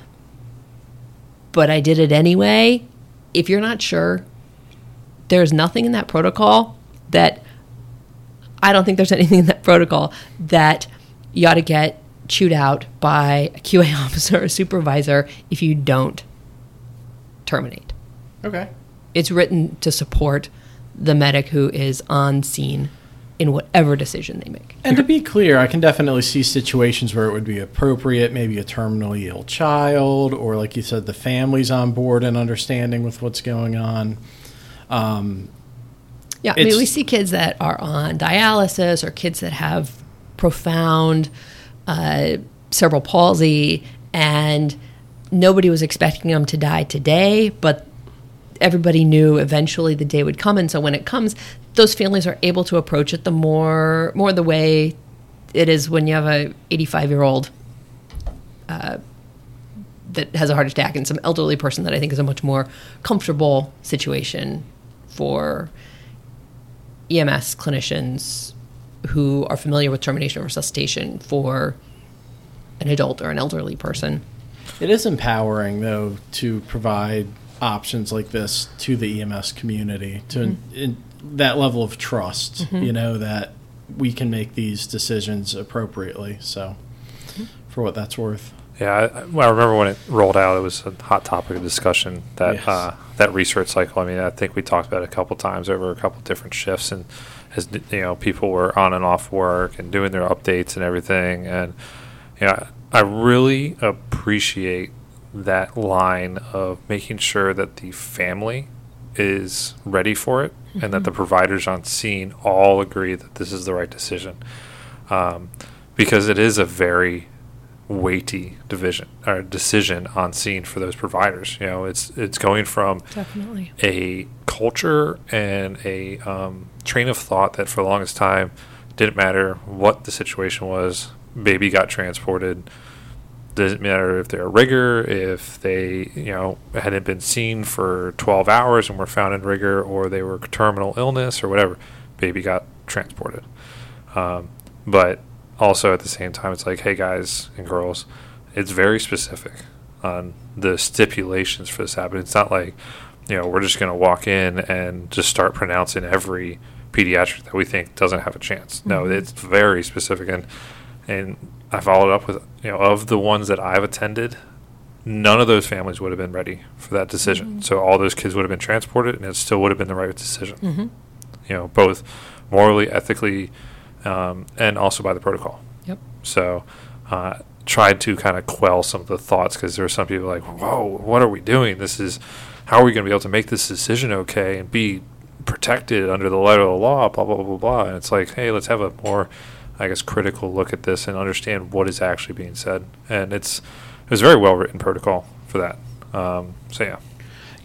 but I did it anyway. If you're not sure, there's nothing in that protocol that I don't think there's anything in that protocol that you ought to get chewed out by a QA officer or supervisor if you don't terminate. Okay. It's written to support the medic who is on scene in whatever decision they make. And to be clear, I can definitely see situations where it would be appropriate, maybe a terminally ill child, or like you said, the family's on board and understanding with what's going on. Um, Yeah, I mean, we see kids that are on dialysis or kids that have profound uh, cerebral palsy, and nobody was expecting them to die today, but everybody knew eventually the day would come. And so when it comes, those families are able to approach it the more more the way it is when you have a 85 year old uh, that has a heart attack and some elderly person that I think is a much more comfortable situation for EMS clinicians who are familiar with termination of resuscitation for an adult or an elderly person. it is empowering, though, to provide options like this to the EMS community to mm-hmm. in, that level of trust, mm-hmm. you know, that we can make these decisions appropriately. So, mm-hmm. for what that's worth. Yeah, I, I- I remember when it rolled out, it was a hot topic of discussion. That Yes. uh, that research cycle. I mean, I think we talked about it a couple times over a couple different shifts, and as you know, people were on and off work and doing their updates and everything. And you know, I really appreciate that line of making sure that the family is ready for it and that the providers on scene all agree that this is the right decision. Um, because it is a very weighty division or decision on scene for those providers. You know, it's it's going from Definitely. a culture and a um, train of thought that for the longest time didn't matter what the situation was. Baby got transported. Doesn't matter if they're a rigor, if they you know hadn't been seen for 12 hours and were found in rigor, or they were terminal illness or whatever. Baby got transported. Um, but also at the same time, it's like, hey guys and girls, it's very specific on the stipulations for this happening. It's not like, you know, we're just going to walk in and just start pronouncing every pediatric that we think doesn't have a chance. No, it's very specific. And, and I followed up with, you know, of the ones that I've attended, none of those families would have been ready for that decision. So all those kids would have been transported and it still would have been the right decision. Mm-hmm. You know, both morally, ethically, um, and also by the protocol. Yep. So, uh, tried to kind of quell some of the thoughts because there were some people like, "Whoa, what are we doing? This is how are we going to be able to make this decision okay and be protected under the letter of the law?" Blah blah blah blah blah. And it's like, hey, let's have a more, I guess, critical look at this and understand what is actually being said. And it's it was a very well written protocol for that. Um, so yeah,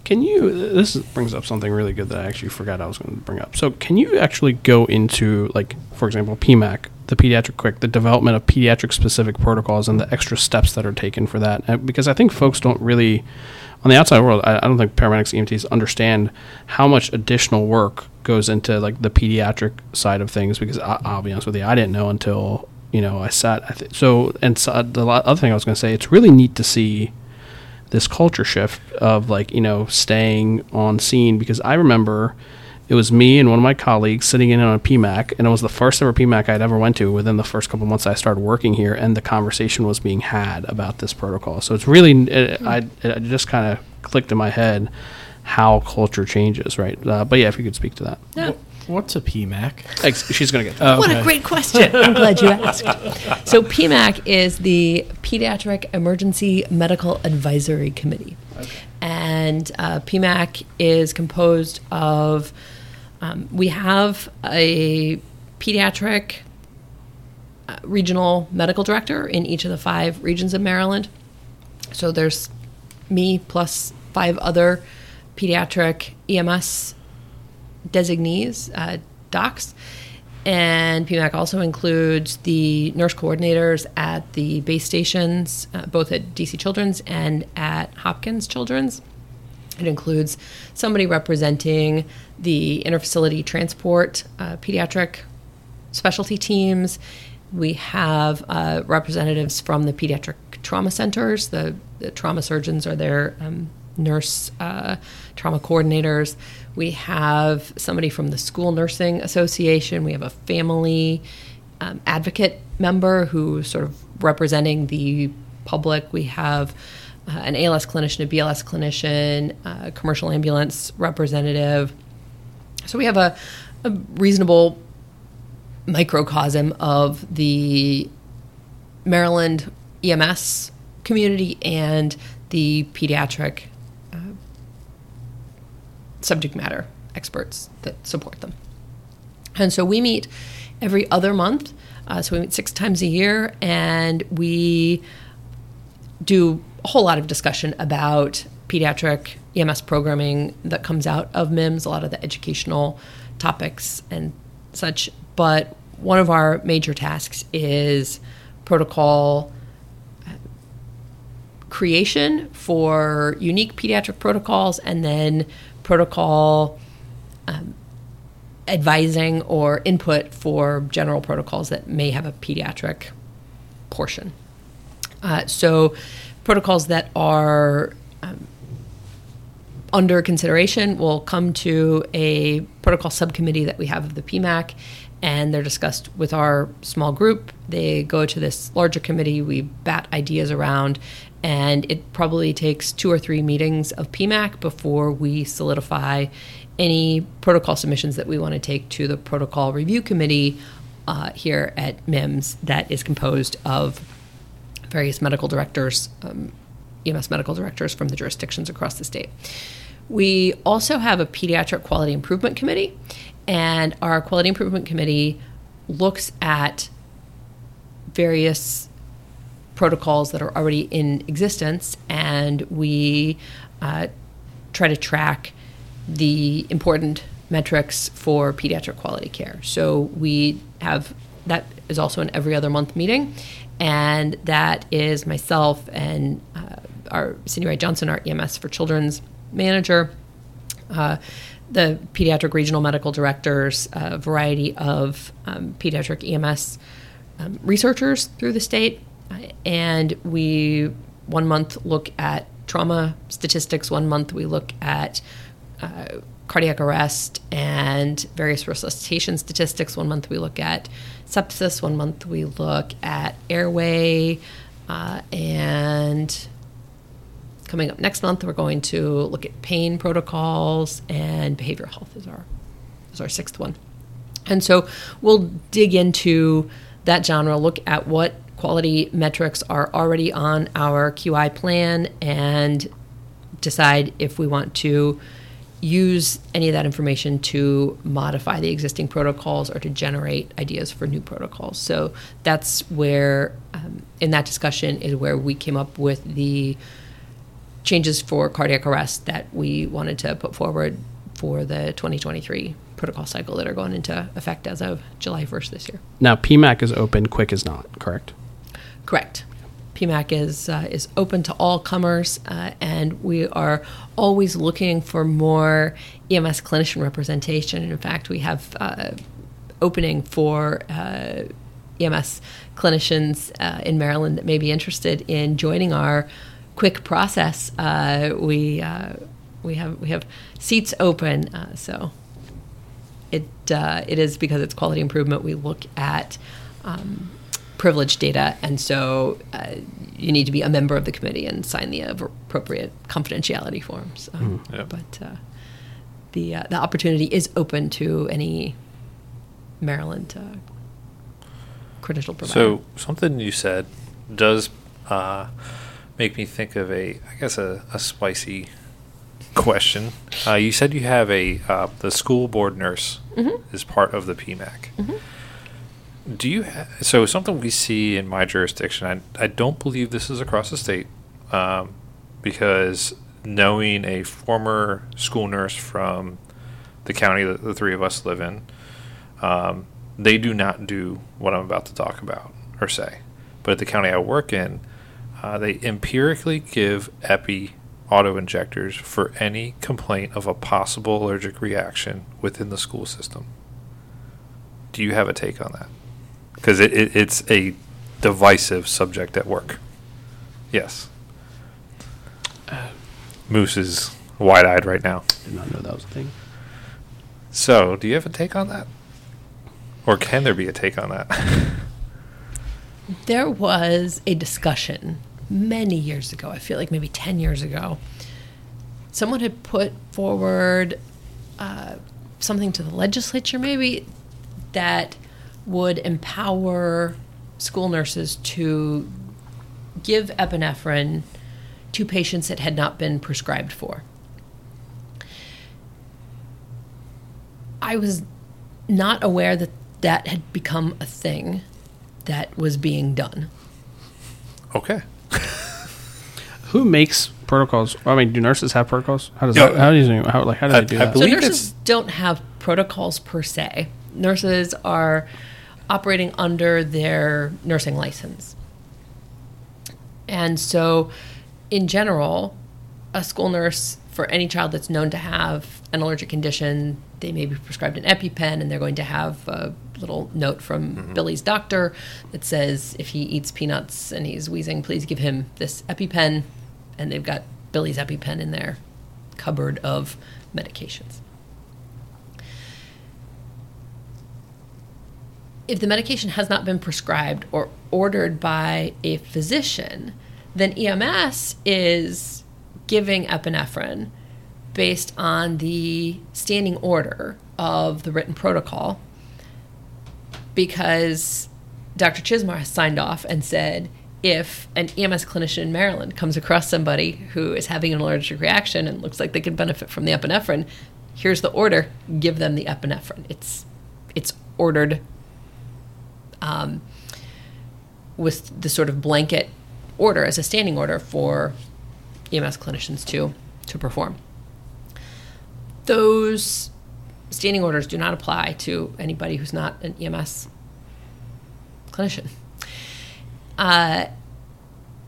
Can you? This brings up something really good that I actually forgot I was going to bring up. So, can you actually go into, like, for example, PMAC, the pediatric quick, the development of pediatric specific protocols and the extra steps that are taken for that? Uh, because I think folks don't really, on the outside world, I, I don't think paramedics, EMTs understand how much additional work goes into like the pediatric side of things. Because I, I'll be honest with you, I didn't know until you know I sat. I th- so, and so, the other thing I was going to say, it's really neat to see this culture shift of like you know staying on scene because I remember it was me and one of my colleagues sitting in on a PMAC and it was the first ever PMAC I'd ever went to within the first couple months I started working here and the conversation was being had about this protocol. So it's really it, I it just kind of clicked in my head how culture changes right? Uh, but yeah if you could speak to that. Yeah. What's a PMAC? Ex- she's gonna get Oh, What a great question. I'm glad you asked. So, PMAC is the Pediatric Emergency Medical Advisory Committee. And uh, PMAC is composed of, um, we have a pediatric uh, regional medical director in each of the five regions of Maryland. So, there's me plus five other pediatric EMS designees, uh, docs. And PMAC also includes the nurse coordinators at the base stations, uh, both at DC Children's and at Hopkins Children's. It includes somebody representing the interfacility transport uh, pediatric specialty teams. We have uh, representatives from the pediatric trauma centers. The, the trauma surgeons are there um, nurse uh, trauma coordinators. We have somebody from the School Nursing Association. We have a family um, advocate member who's sort of representing the public. We have uh, an ALS clinician, a BLS clinician, a commercial ambulance representative. So we have a, a reasonable microcosm of the Maryland EMS community and the pediatric uh, subject matter experts that support them. And so we meet every other month. Uh, so we meet six times a year, and we do a whole lot of discussion about pediatric EMS programming that comes out of MIEMSS, a lot of the educational topics and such. But one of our major tasks is protocol uh, creation for unique pediatric protocols and then protocol um, advising or input for general protocols that may have a pediatric portion. Uh, so, protocols that are um, under consideration will come to a protocol subcommittee that we have of the PMAC, and they're discussed with our small group. They go to this larger committee, we bat ideas around, and it probably takes two or three meetings of PMAC before we solidify any protocol submissions that we want to take to the protocol review committee uh, here at MIEMSS that is composed of various medical directors, um, EMS medical directors from the jurisdictions across the state. We also have a pediatric quality improvement committee, and our quality improvement committee looks at various protocols that are already in existence, and we uh, try to track the important metrics for pediatric quality care. So we have that is also an every other month meeting, and that is myself and uh, our Cindy Wright Johnson, our EMS for Children's manager, uh, the pediatric regional medical directors, a variety of um, pediatric EMS um, researchers through the state, and we one month look at trauma statistics. One month we look at uh, cardiac arrest and various resuscitation statistics. One month we look at sepsis. One month we look at airway, uh, and coming up next month we're going to look at pain protocols and behavioral health is our is our sixth one. And so we'll dig into that genre, look at what quality metrics are already on our QI plan, and decide if we want to use any of that information to modify the existing protocols or to generate ideas for new protocols. So that's where, um, in that discussion, is where we came up with the changes for cardiac arrest that we wanted to put forward for the 2023 protocol cycle that are going into effect as of July 1st this year. Now, PMAC is open, Quick is not, correct? Correct. PMAC is uh, is open to all comers, uh, and we are always looking for more EMS clinician representation. And in fact, we have uh, opening for uh, EMS clinicians uh, in Maryland that may be interested in joining our quick process. Uh, we we have we have seats open, so it it is because it's quality improvement. We look at. Um, privileged data, and so uh, you need to be a member of the committee and sign the appropriate confidentiality forms. Um, Mm-hmm. Yep. But uh, the uh, the opportunity is open to any Maryland uh, credential provider. So something you said does uh, make me think of a, I guess, a, a spicy question. Uh, you said you have a uh, the school board nurse is part of the PMAC. Do you so something we see in my jurisdiction? I, I don't believe this is across the state um, because knowing a former school nurse from the county that the three of us live in, um, they do not do what I'm about to talk about or say. But at the county I work in, uh, they empirically give epi auto injectors for any complaint of a possible allergic reaction within the school system. Do you have a take on that? Because it, it, it's a divisive subject at work. Yes. Moose is wide eyed right now. Did not know that was a thing. So, do you have a take on that? Or can there be a take on that? There was a discussion many years ago, I feel like maybe 10 years ago. Someone had put forward uh, something to the legislature, maybe, that would empower school nurses to give epinephrine to patients that had not been prescribed for. I was not aware that that had become a thing that was being done. okay. Who makes protocols? I mean, do nurses have protocols? How does Yeah. that? How do you? How like how do I- they do I that? believe- So nurses don't have protocols per se. Nurses are operating under their nursing license. And so in general, a school nurse for any child that's known to have an allergic condition, they may be prescribed an EpiPen and they're going to have a little note from mm-hmm. Billy's doctor that says if he eats peanuts and he's wheezing, please give him this EpiPen. And they've got Billy's EpiPen in their cupboard of medications. If the medication has not been prescribed or ordered by a physician, then EMS is giving epinephrine based on the standing order of the written protocol because Dr. Chizmar has signed off and said if an EMS clinician in Maryland comes across somebody who is having an allergic reaction and looks like they could benefit from the epinephrine, here's the order, give them the epinephrine. It's it's ordered um, with the sort of blanket order as a standing order for EMS clinicians to to perform. Those standing orders do not apply to anybody who's not an EMS clinician. Uh,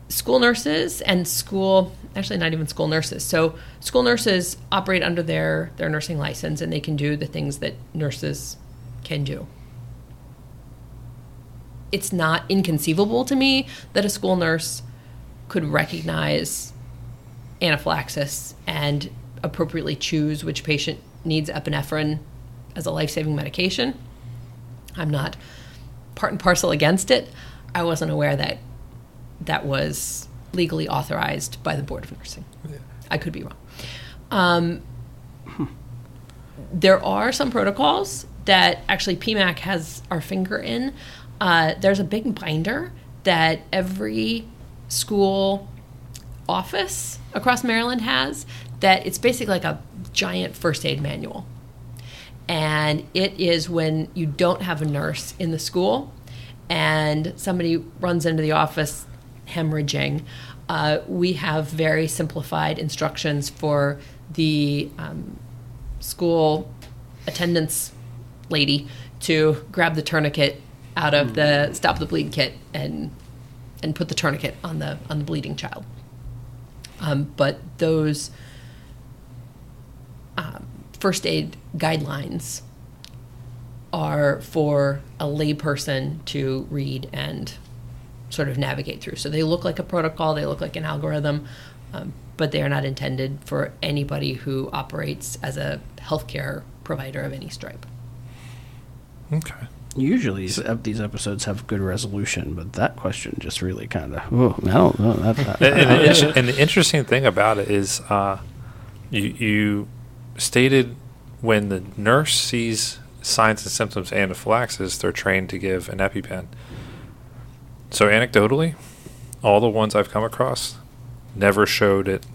school nurses and school actually not even school nurses so school nurses operate under their their nursing license and they can do the things that nurses can do it's not inconceivable to me that a school nurse could recognize anaphylaxis and appropriately choose which patient needs epinephrine as a life-saving medication. I'm not part and parcel against it. I wasn't aware that that was legally authorized by the Board of Nursing. I could be wrong. Um, there are some protocols that actually PMAC has our finger in. Uh, there's a big binder that every school office across Maryland has that it's basically like a giant first aid manual. And it is when you don't have a nurse in the school and somebody runs into the office hemorrhaging, uh, we have very simplified instructions for the um, school attendance lady to grab the tourniquet out of the stop the bleed kit and and put the tourniquet on the on the bleeding child. Um, but those um, first aid guidelines are for a layperson to read and sort of navigate through. So they look like a protocol, they look like an algorithm, um, but they are not intended for anybody who operates as a healthcare provider of any stripe. Okay. Usually these episodes have good resolution, but that question just really kind of. Oh, I don't know. That, that, and, and, the, and the interesting thing about it is, uh, you, you stated when the nurse sees signs and symptoms of anaphylaxis, they're trained to give an EpiPen. So anecdotally, all the ones I've come across never showed it,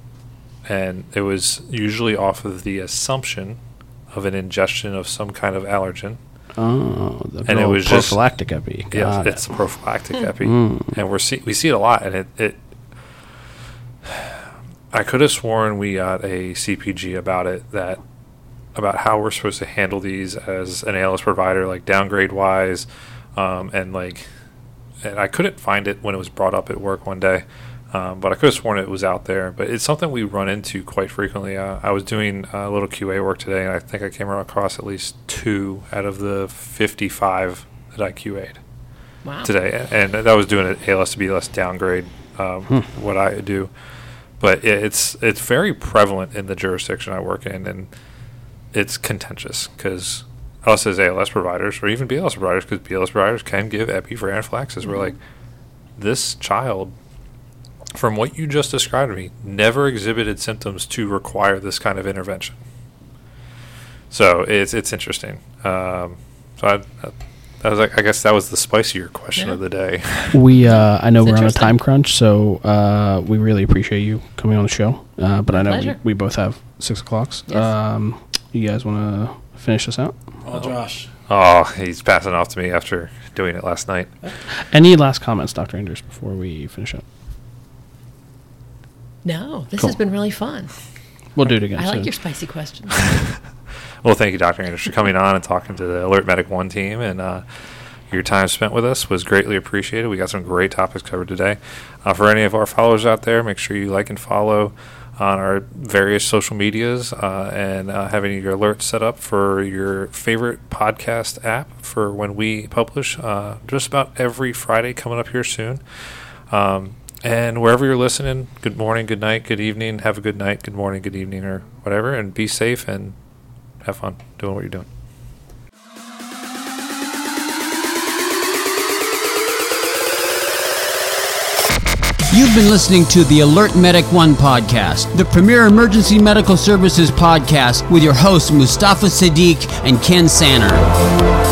and it was usually off of the assumption of an ingestion of some kind of allergen. Oh, the And it was just- prophylactic epi. Yeah, Got it's it. a prophylactic epi, Mm. and we're see we see it a lot. And it, it I could have sworn we got a CPG about it that about how we're supposed to handle these as an ALS provider, like downgrade wise, um, and like, and I couldn't find it when it was brought up at work one day. Um, but I could have sworn it was out there. But it's something we run into quite frequently. Uh, I was doing a little QA work today, and I think I came across at least two out of the 55 that I QA'd Wow. today, and that was doing an ALS to BLS downgrade. Um, What I do, but it, it's it's very prevalent in the jurisdiction I work in, and it's contentious because us as ALS providers, or even BLS providers, because BLS providers can give epi for anaphylaxis. We're like, this child, from what you just described to me, never exhibited symptoms to require this kind of intervention. So it's it's interesting. Um, so I, that was I guess that was the spicier question Yeah. of the day. We, uh, I know It's we're on a time crunch, so uh, we really appreciate you coming on the show. Uh, but I know we, we both have six o'clocks. Yes. Um, you guys want to finish this out? Oh, Josh. Oh, he's passing off to me after doing it last night. Any last comments, Dr. Anders, before we finish up? No, this Cool. has been really fun. We'll do it again I like your spicy questions. Well, thank you, Dr. Anders, for coming on and talking to the Alert Medic One team. And uh, your time spent with us was greatly appreciated. We got some great topics covered today. Uh, for any of our followers out there, make sure you like and follow on our various social medias uh, and uh, having your alerts set up for your favorite podcast app for when we publish uh, just about every Friday coming up here soon. Um, and wherever you're listening, good morning, good night, good evening, have a good night, good morning, good evening, or whatever, and be safe and have fun doing what you're doing. You've been listening to the Alert Medic One podcast, the premier emergency medical services podcast with your hosts Mustafa Siddiq and Ken Sanner.